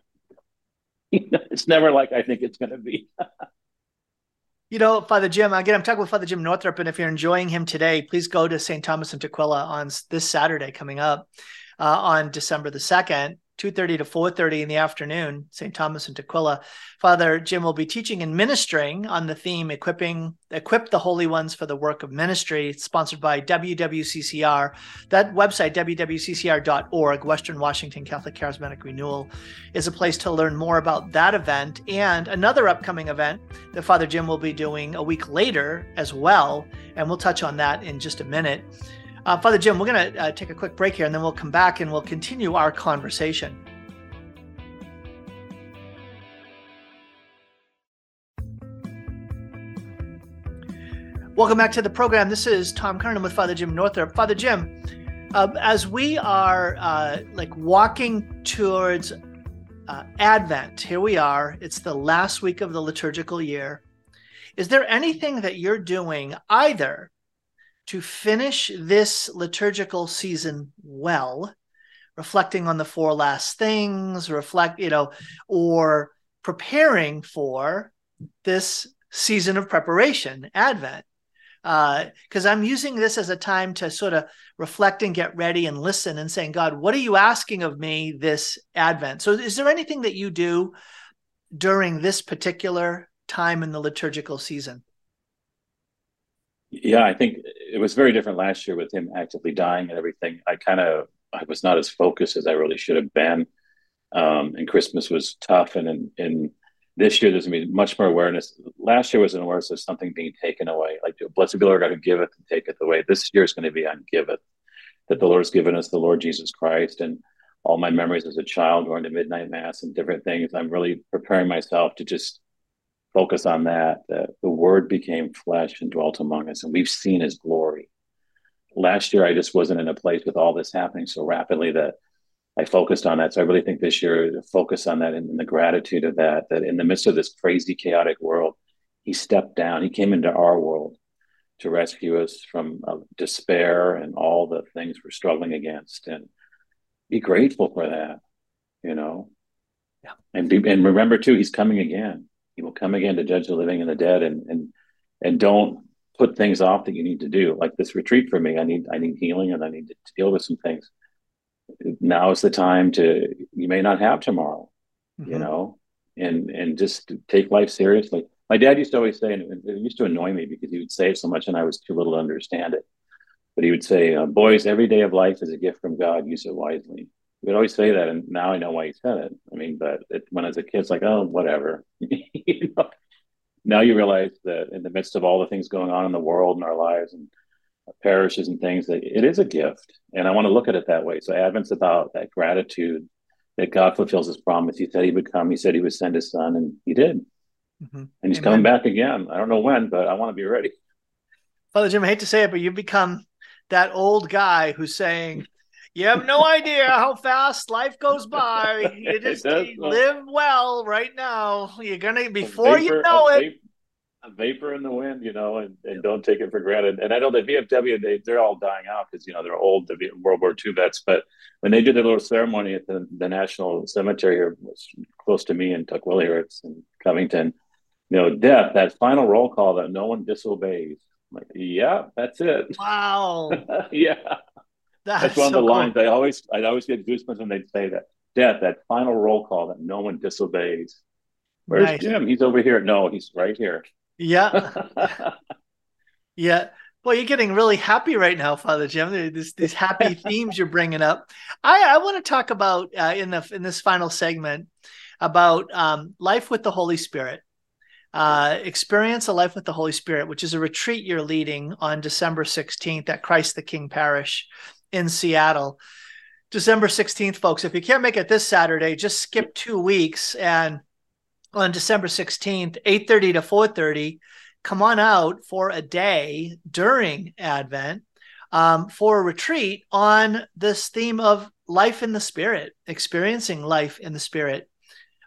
Speaker 3: it's never like I think it's going to be.
Speaker 2: you know, Father Jim, again, I'm talking with Father Jim Northrop, and if you're enjoying him today, please go to St. Thomas and Tukwila on this Saturday coming up uh, on December the 2nd 2.30 to 4.30 in the afternoon st thomas and Tukwila father jim will be teaching and ministering on the theme equipping equip the holy ones for the work of ministry sponsored by wwccr that website wwccr.org western washington catholic charismatic renewal is a place to learn more about that event and another upcoming event that father jim will be doing a week later as well. And we'll touch on that in just a minute uh, Father Jim, we're going to uh, take a quick break here and then we'll come back and we'll continue our conversation. Welcome back to the program. This is Tom Kernan with Father Jim Northrop. Father Jim, uh, as we are uh, like walking towards uh, Advent, here we are. It's the last week of the liturgical year. Is there anything that you're doing either to finish this liturgical season well, reflecting on the four last things, reflect, you know, or preparing for this season of preparation, Advent. Because uh, I'm using this as a time to sort of reflect and get ready and listen and saying, God, what are you asking of me this Advent? So, is there anything that you do during this particular time in the liturgical season?
Speaker 3: Yeah, I think it was very different last year with him actively dying and everything. I kind of I was not as focused as I really should have been, um, and Christmas was tough. And in this year, there's gonna be much more awareness. Last year was an awareness of something being taken away, like blessed be the Lord God who giveth and taketh away. This year is going to be on giveth, that the Lord has given us the Lord Jesus Christ, and all my memories as a child going to midnight mass and different things. I'm really preparing myself to just focus on that, that the word became flesh and dwelt among us, and we've seen his glory. Last year, I just wasn't in a place with all this happening so rapidly that I focused on that. So I really think this year, focus on that and the gratitude of that, that in the midst of this crazy, chaotic world, he stepped down. He came into our world to rescue us from uh, despair and all the things we're struggling against. And be grateful for that, you know?
Speaker 2: Yeah.
Speaker 3: And be, and remember too, he's coming again. He will come again to judge the living and the dead. And, and, and don't put things off that you need to do. Like this retreat for me, I need, I need healing and I need to deal with some things. Now is the time to, you may not have tomorrow, mm-hmm. you know, and, and just take life seriously my dad used to always say, and it used to annoy me because he would say it so much and I was too little to understand it. But he would say, uh, Boys, every day of life is a gift from God. Use it wisely. Would always say that. And now I know why he said it. I mean, but it, when I was a kid, it's like, oh, whatever. you know? Now you realize that in the midst of all the things going on in the world and our lives and parishes and things, that it is a gift. And I want to look at it that way. So Advent's about that gratitude that God fulfills his promise. He said he would come. He said he would send his son, and he did. Mm-hmm. And he's Amen. coming back again. I don't know when, but I want to be ready.
Speaker 2: Father Jim, I hate to say it, but you've become that old guy who's saying, you have no idea how fast life goes by. You just live well right now. You're gonna before vapor, you know it.
Speaker 3: Vapor, a vapor in the wind, you know, and, and don't take it for granted. And I know that VFW they they're all dying out because you know they're old, the World War II vets. But when they did their little ceremony at the, the National Cemetery here, close to me in Tukwila here, it's in Covington you know, death, that final roll call that no one disobeys. I'm like, yeah, that's it.
Speaker 2: Wow.
Speaker 3: yeah. That's, that's one of the lines I always I always get goosebumps when they say that. Death, that final roll call that no one disobeys. Where's nice. Jim? He's over here. No, he's right here.
Speaker 2: Yeah. yeah. Well, you're getting really happy right now, Father Jim. These these happy themes you're bringing up. I, I want to talk about uh, in the in this final segment about um, life with the Holy Spirit uh, Experience a Life with the Holy Spirit, which is a retreat you're leading on December 16th at Christ the King Parish in Seattle. December 16th, folks. If you can't make it this Saturday, just skip two weeks and on December 16th, 8:30 to 4:30, come on out for a day during Advent um, for a retreat on this theme of life in the Spirit, experiencing life in the Spirit.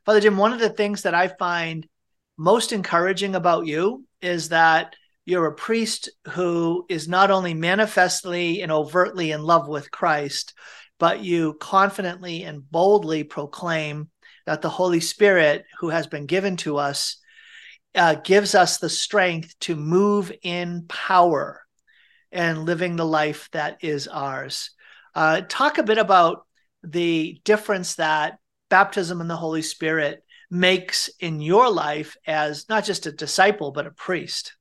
Speaker 2: Father Jim, one of the things that I find most encouraging about you is that you're a priest who is not only manifestly and overtly in love with Christ, but you confidently and boldly proclaim that the Holy Spirit, who has been given to us, uh, gives us the strength to move in power and living the life that is ours. Uh, talk a bit about the difference that baptism in the Holy Spirit makes in your life as not just a disciple but a priest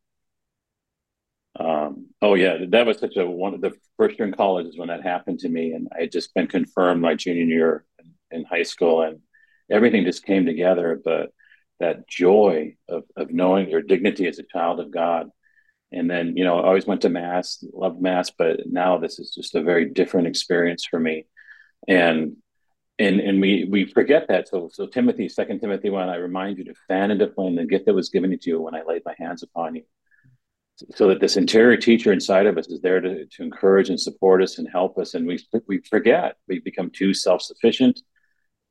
Speaker 3: um, oh yeah that was such a one of the first year in college is when that happened to me and i had just been confirmed my junior year in, high school and everything just came together but that joy of, of knowing your dignity as a child of god and then you know i always went to mass loved mass but now this is just a very different experience for me and and and we we forget that. So so Timothy, Second Timothy one, I remind you to fan into flame the gift that was given to you when I laid my hands upon you. So that this interior teacher inside of us is there to, to encourage and support us and help us, and we we forget we become too self sufficient,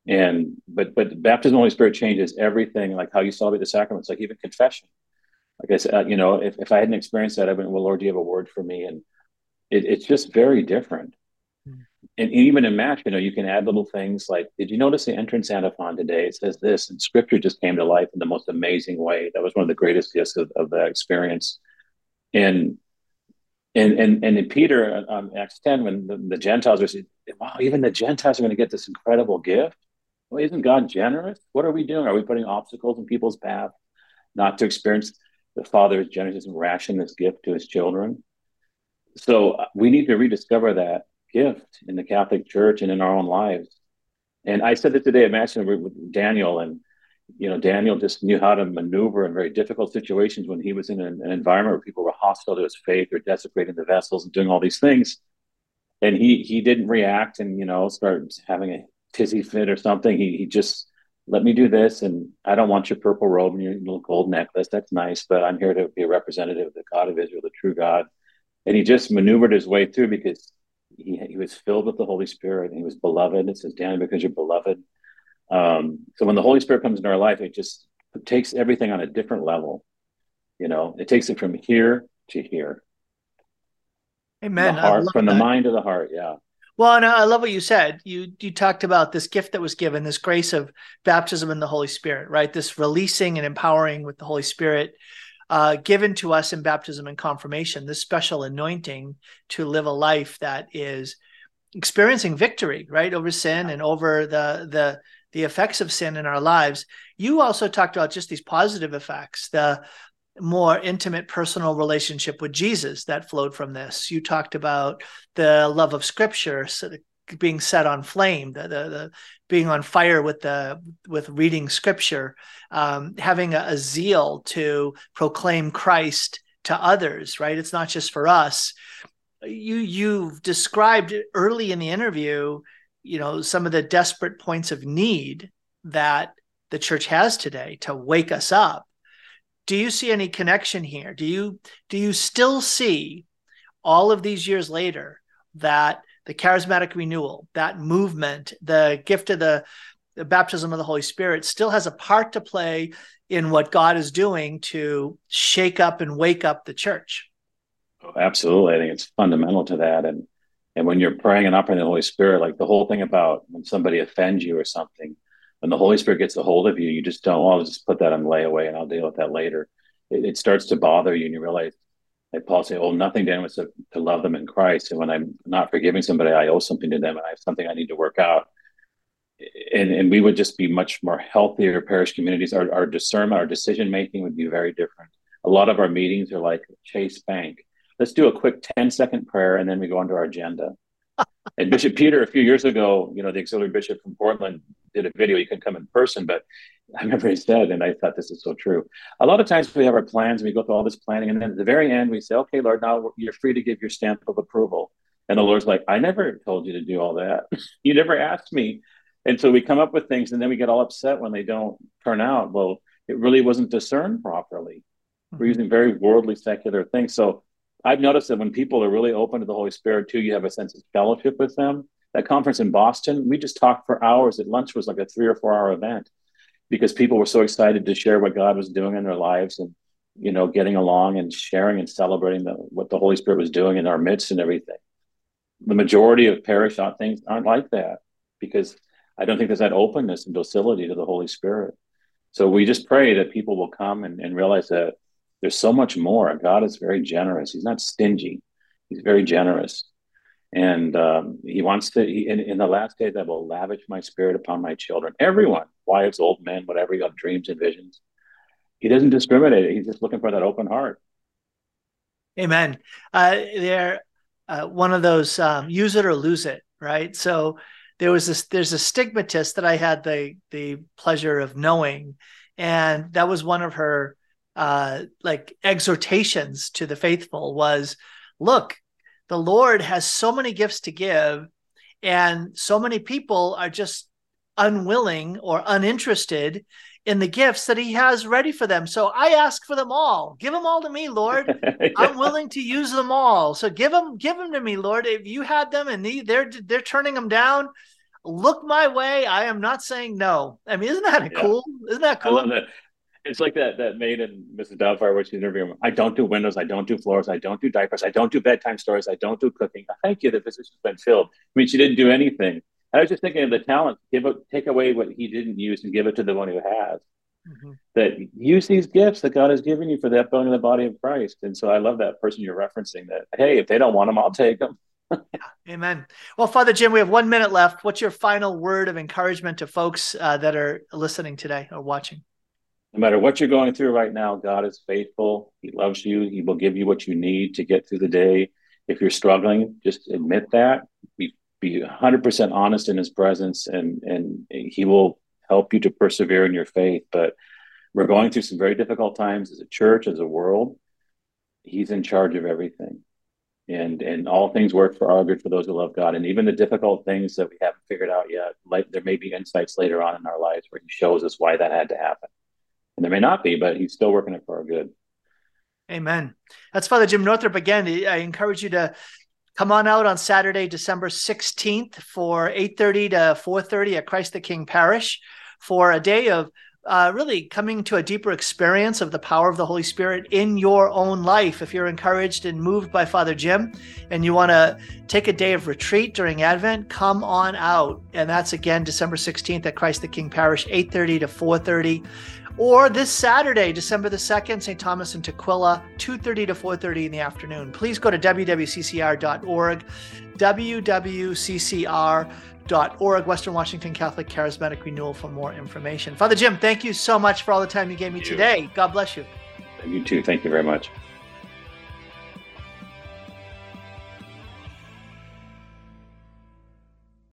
Speaker 3: and but but baptism of the Holy Spirit changes everything, like how you celebrate the sacraments, like even confession. Like I said, uh, you know, if, if I hadn't experienced that, I went, well, Lord, do you have a word for me? And it, it's just very different hmm. and even in Mass, you know, you can add little things like, did you notice the entrance antiphon today? It says this, and scripture just came to life in the most amazing way. That was one of the greatest gifts of, of that experience. And and and and in Peter, um, Acts 10, when the, the Gentiles are saying, wow, even the Gentiles are going to get this incredible gift. Well, isn't God generous? What are we doing? Are we putting obstacles in people's path not to experience the Father's generous and ration this gift to his children? So uh, we need to rediscover that gift in the Catholic Church and in our own lives. And I said that today at Mass with Daniel, and you know, Daniel just knew how to maneuver in very difficult situations when he was in an, an environment where people were hostile to his faith or desecrating the vessels and doing all these things. And he he didn't react and you know start having a tizzy fit or something. He he just let me do this, and I don't want your purple robe and your little gold necklace. That's nice, but I'm here to be a representative of the God of Israel, the true God. And he just maneuvered his way through because he, he was filled with the Holy Spirit and he was beloved. It says, Daniel, because you're beloved. Um, so when the Holy Spirit comes into our life, it just takes everything on a different level. You know, it takes it from here to here.
Speaker 2: Amen.
Speaker 3: From the, heart, from the mind to the heart. Yeah.
Speaker 2: Well, and I love what you said. You you talked about this gift that was given, this grace of baptism in the Holy Spirit, right? This releasing and empowering with the Holy Spirit uh, given to us in baptism and confirmation. This special anointing to live a life that is experiencing victory, right, over sin and over the the the effects of sin in our lives. You also talked about just these positive effects, the more intimate personal relationship with Jesus that flowed from this. You talked about the love of scripture being set on flame, the, the, the being on fire with the with reading scripture, um, having a, a zeal to proclaim Christ to others. Right, it's not just for us. You you've described early in the interview, you know, some of the desperate points of need that the church has today to wake us up. Do you see any connection here? Do you do you still see all of these years later that the charismatic renewal that movement the gift of the, the baptism of the holy spirit still has a part to play in what god is doing to shake up and wake up the church?
Speaker 3: Oh, absolutely. I think it's fundamental to that. And and when you're praying and operating the holy spirit like the whole thing about when somebody offends you or something when the Holy Spirit gets a hold of you, you just don't, well, I'll just put that on layaway and I'll deal with that later. It, it starts to bother you and you realize, like Paul say, oh, nothing to was to, to love them in Christ. And when I'm not forgiving somebody, I owe something to them and I have something I need to work out. And, and we would just be much more healthier parish communities. Our, our discernment, our decision making would be very different. A lot of our meetings are like Chase Bank. Let's do a quick 10 second prayer and then we go on to our agenda and Bishop Peter, a few years ago, you know, the auxiliary bishop from Portland did a video. You couldn't come in person, but I remember he said, and I thought this is so true. A lot of times we have our plans and we go through all this planning, and then at the very end we say, "Okay, Lord, now you're free to give your stamp of approval." And the Lord's like, "I never told you to do all that. you never asked me." And so we come up with things, and then we get all upset when they don't turn out. Well, it really wasn't discerned properly. We're mm-hmm. using very worldly, secular things. So I've noticed that when people are really open to the Holy Spirit too, you have a sense of fellowship with them. That conference in Boston, we just talked for hours. At lunch was like a three or four hour event because people were so excited to share what God was doing in their lives and you know getting along and sharing and celebrating the, what the Holy Spirit was doing in our midst and everything. The majority of parish things aren't like that because I don't think there's that openness and docility to the Holy Spirit. So we just pray that people will come and, and realize that there's so much more. God is very generous. He's not stingy. He's very generous. And um, he wants to, he, in, in, the last days, I will lavish my spirit upon my children. Everyone, wives, old men, whatever you have dreams and visions. He doesn't discriminate. He's just looking for that open heart.
Speaker 2: Amen. Uh, they're uh, one of those um, use it or lose it, right? So there was this, there's a stigmatist that I had the the pleasure of knowing, and that was one of her uh, like exhortations to the faithful was look the lord has so many gifts to give and so many people are just unwilling or uninterested in the gifts that he has ready for them. So i ask for them all. Give them all to me lord. Yeah. i'm willing to use them all. So give them give them to me lord. If you had them and they're they're turning them down look my way. I am not saying no. I mean isn't that yeah. cool isn't that cool
Speaker 3: I love that. It's like that that maid in Mrs. Doubtfire where she's interviewing. I don't do windows. I don't do floors. I don't do diapers. I don't do bedtime stories. I don't do cooking. Thank you. The position's been filled. I mean, she didn't do anything. And I was just thinking of the talent. Give it, take away what he didn't use and give it to the one who has. Mm-hmm. That use these gifts that God has given you for the upbuilding of the body of Christ. And so I love that person you're referencing. That hey, if they don't want them, I'll take them.
Speaker 2: yeah, amen. Well, Father Jim, we have one minute left. What's your final word of encouragement to folks uh, that are listening today or watching?
Speaker 3: No matter what you're going through right now, God is faithful. He loves you. He will give you what you need to get through the day. If you're struggling, just admit that. Be be 100% honest in His presence, and and He will help you to persevere in your faith. But we're going through some very difficult times as a church, as a world. He's in charge of everything, and and all things work for our good for those who love God. And even the difficult things that we haven't figured out yet, like there may be insights later on in our lives where He shows us why that had to happen and there may not be, but he's still working it for our good.
Speaker 2: Amen. That's Father Jim Northrop again. I encourage you to come on out on Saturday, December 16th for 8:30 to 4:30 at Christ the King Parish for a day of uh, really coming to a deeper experience of the power of the Holy Spirit in your own life. If you're encouraged and moved by Father Jim and you want to take a day of retreat during Advent, come on out. And that's again December 16th at Christ the King Parish, 8:30 to 4:30. Or this Saturday, December the 2nd, St. Thomas and Tukwila, 2:30 to 4:30 in the afternoon. Please go to wwccr.org, www.ccr org, Western Washington Catholic Charismatic Renewal for more information. Father Jim, thank you so much for all the time you gave me today. God bless you.
Speaker 3: You too. Thank you very much.